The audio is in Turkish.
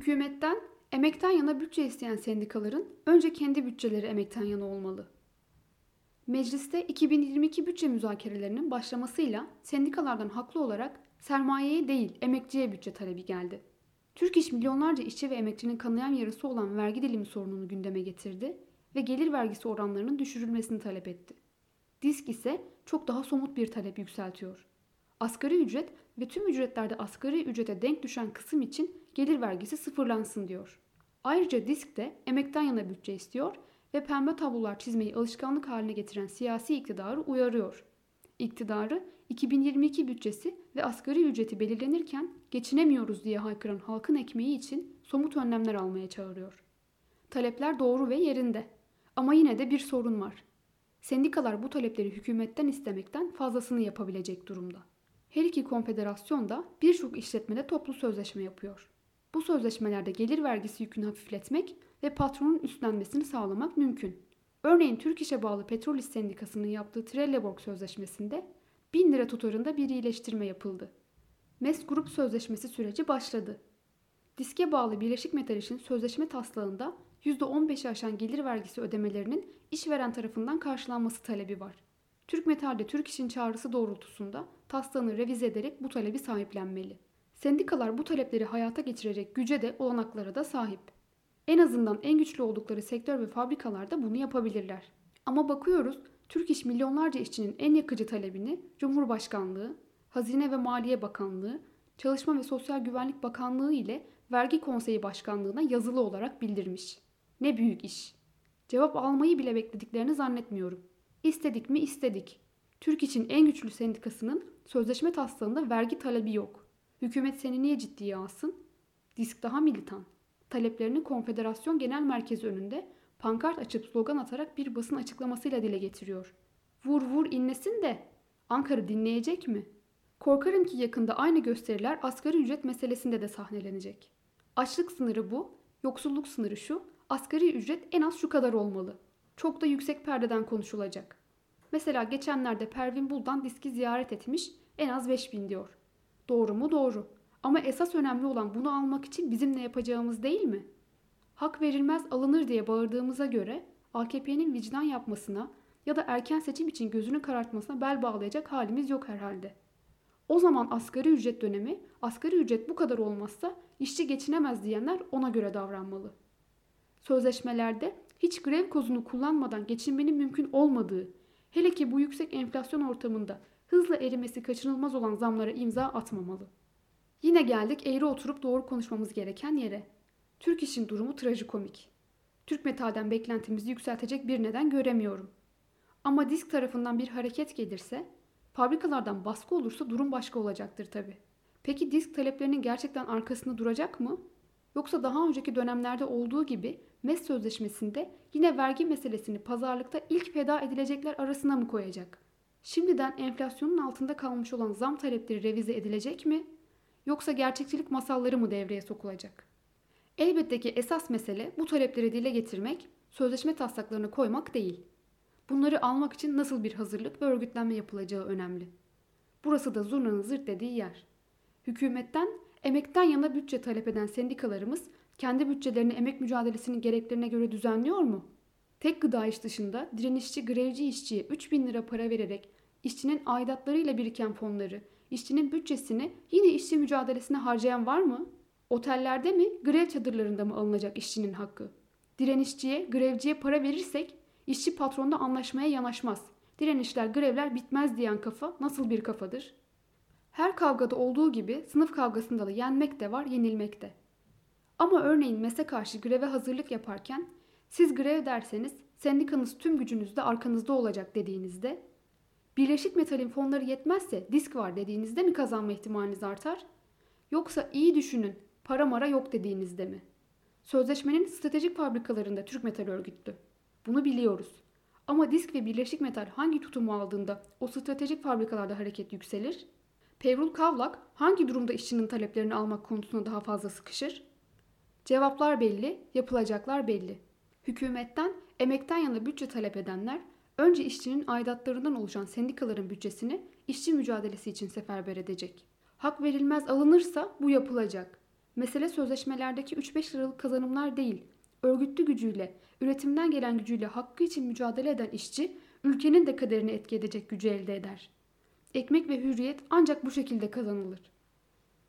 Hükümetten emekten yana bütçe isteyen sendikaların önce kendi bütçeleri emekten yana olmalı. Mecliste 2022 bütçe müzakerelerinin başlamasıyla sendikalardan haklı olarak sermayeye değil emekçiye bütçe talebi geldi. Türk İş milyonlarca işçi ve emekçinin kanayan yarısı olan vergi dilimi sorununu gündeme getirdi ve gelir vergisi oranlarının düşürülmesini talep etti. Disk ise çok daha somut bir talep yükseltiyor. Asgari ücret ve tüm ücretlerde asgari ücrete denk düşen kısım için gelir vergisi sıfırlansın diyor. Ayrıca Disk de emekten yana bütçe istiyor ve pembe tablolar çizmeyi alışkanlık haline getiren siyasi iktidarı uyarıyor. İktidarı 2022 bütçesi ve asgari ücreti belirlenirken geçinemiyoruz diye haykıran halkın ekmeği için somut önlemler almaya çağırıyor. Talepler doğru ve yerinde. Ama yine de bir sorun var. Sendikalar bu talepleri hükümetten istemekten fazlasını yapabilecek durumda. Her iki konfederasyon da birçok işletmede toplu sözleşme yapıyor. Bu sözleşmelerde gelir vergisi yükünü hafifletmek ve patronun üstlenmesini sağlamak mümkün. Örneğin Türk İş'e bağlı Petrol İş Sendikası'nın yaptığı Trelleborg Sözleşmesi'nde 1000 lira tutarında bir iyileştirme yapıldı. MES Grup Sözleşmesi süreci başladı. Diske bağlı Birleşik Metal İş'in sözleşme taslağında %15'i aşan gelir vergisi ödemelerinin işveren tarafından karşılanması talebi var. Türk Metal'de Türk İş'in çağrısı doğrultusunda taslağını revize ederek bu talebi sahiplenmeli. Sendikalar bu talepleri hayata geçirecek güce de olanaklara da sahip. En azından en güçlü oldukları sektör ve fabrikalarda bunu yapabilirler. Ama bakıyoruz Türk İş milyonlarca işçinin en yakıcı talebini Cumhurbaşkanlığı, Hazine ve Maliye Bakanlığı, Çalışma ve Sosyal Güvenlik Bakanlığı ile Vergi Konseyi Başkanlığı'na yazılı olarak bildirmiş. Ne büyük iş. Cevap almayı bile beklediklerini zannetmiyorum. İstedik mi istedik. Türk için en güçlü sendikasının sözleşme taslağında vergi talebi yok. Hükümet seni niye ciddiye alsın? Disk daha militan. Taleplerini Konfederasyon Genel Merkezi önünde pankart açıp slogan atarak bir basın açıklamasıyla dile getiriyor. Vur vur inlesin de Ankara dinleyecek mi? Korkarım ki yakında aynı gösteriler asgari ücret meselesinde de sahnelenecek. Açlık sınırı bu, yoksulluk sınırı şu, asgari ücret en az şu kadar olmalı. Çok da yüksek perdeden konuşulacak. Mesela geçenlerde Pervin Buldan diski ziyaret etmiş, en az 5000 diyor. Doğru mu? Doğru. Ama esas önemli olan bunu almak için bizim ne yapacağımız değil mi? Hak verilmez alınır diye bağırdığımıza göre AKP'nin vicdan yapmasına ya da erken seçim için gözünü karartmasına bel bağlayacak halimiz yok herhalde. O zaman asgari ücret dönemi, asgari ücret bu kadar olmazsa işçi geçinemez diyenler ona göre davranmalı. Sözleşmelerde hiç grev kozunu kullanmadan geçinmenin mümkün olmadığı, hele ki bu yüksek enflasyon ortamında hızla erimesi kaçınılmaz olan zamlara imza atmamalı. Yine geldik eğri oturup doğru konuşmamız gereken yere. Türk işin durumu trajikomik. Türk metalden beklentimizi yükseltecek bir neden göremiyorum. Ama disk tarafından bir hareket gelirse, fabrikalardan baskı olursa durum başka olacaktır tabi. Peki disk taleplerinin gerçekten arkasında duracak mı? Yoksa daha önceki dönemlerde olduğu gibi MES sözleşmesinde yine vergi meselesini pazarlıkta ilk feda edilecekler arasına mı koyacak? Şimdiden enflasyonun altında kalmış olan zam talepleri revize edilecek mi? Yoksa gerçekçilik masalları mı devreye sokulacak? Elbette ki esas mesele bu talepleri dile getirmek, sözleşme taslaklarını koymak değil. Bunları almak için nasıl bir hazırlık ve örgütlenme yapılacağı önemli. Burası da zurnanın zırt dediği yer. Hükümetten, emekten yana bütçe talep eden sendikalarımız kendi bütçelerini emek mücadelesinin gereklerine göre düzenliyor mu? Tek gıda iş dışında direnişçi grevci işçiye 3 bin lira para vererek işçinin aidatlarıyla biriken fonları, işçinin bütçesini yine işçi mücadelesine harcayan var mı? Otellerde mi, grev çadırlarında mı alınacak işçinin hakkı? Direnişçiye, grevciye para verirsek işçi patronla anlaşmaya yanaşmaz. Direnişler, grevler bitmez diyen kafa nasıl bir kafadır? Her kavgada olduğu gibi sınıf kavgasında da yenmek de var, yenilmek de. Ama örneğin MES'e karşı greve hazırlık yaparken siz grev derseniz sendikanız tüm gücünüzle arkanızda olacak dediğinizde Birleşik Metal'in fonları yetmezse disk var dediğinizde mi kazanma ihtimaliniz artar? Yoksa iyi düşünün para mara yok dediğinizde mi? Sözleşmenin stratejik fabrikalarında Türk Metal örgütlü. Bunu biliyoruz. Ama disk ve Birleşik Metal hangi tutumu aldığında o stratejik fabrikalarda hareket yükselir? Pevrul Kavlak hangi durumda işçinin taleplerini almak konusunda daha fazla sıkışır? Cevaplar belli, yapılacaklar belli. Hükümetten, emekten yana bütçe talep edenler önce işçinin aidatlarından oluşan sendikaların bütçesini işçi mücadelesi için seferber edecek. Hak verilmez alınırsa bu yapılacak. Mesele sözleşmelerdeki 3-5 liralık kazanımlar değil. Örgütlü gücüyle, üretimden gelen gücüyle hakkı için mücadele eden işçi, ülkenin de kaderini etki edecek gücü elde eder. Ekmek ve hürriyet ancak bu şekilde kazanılır.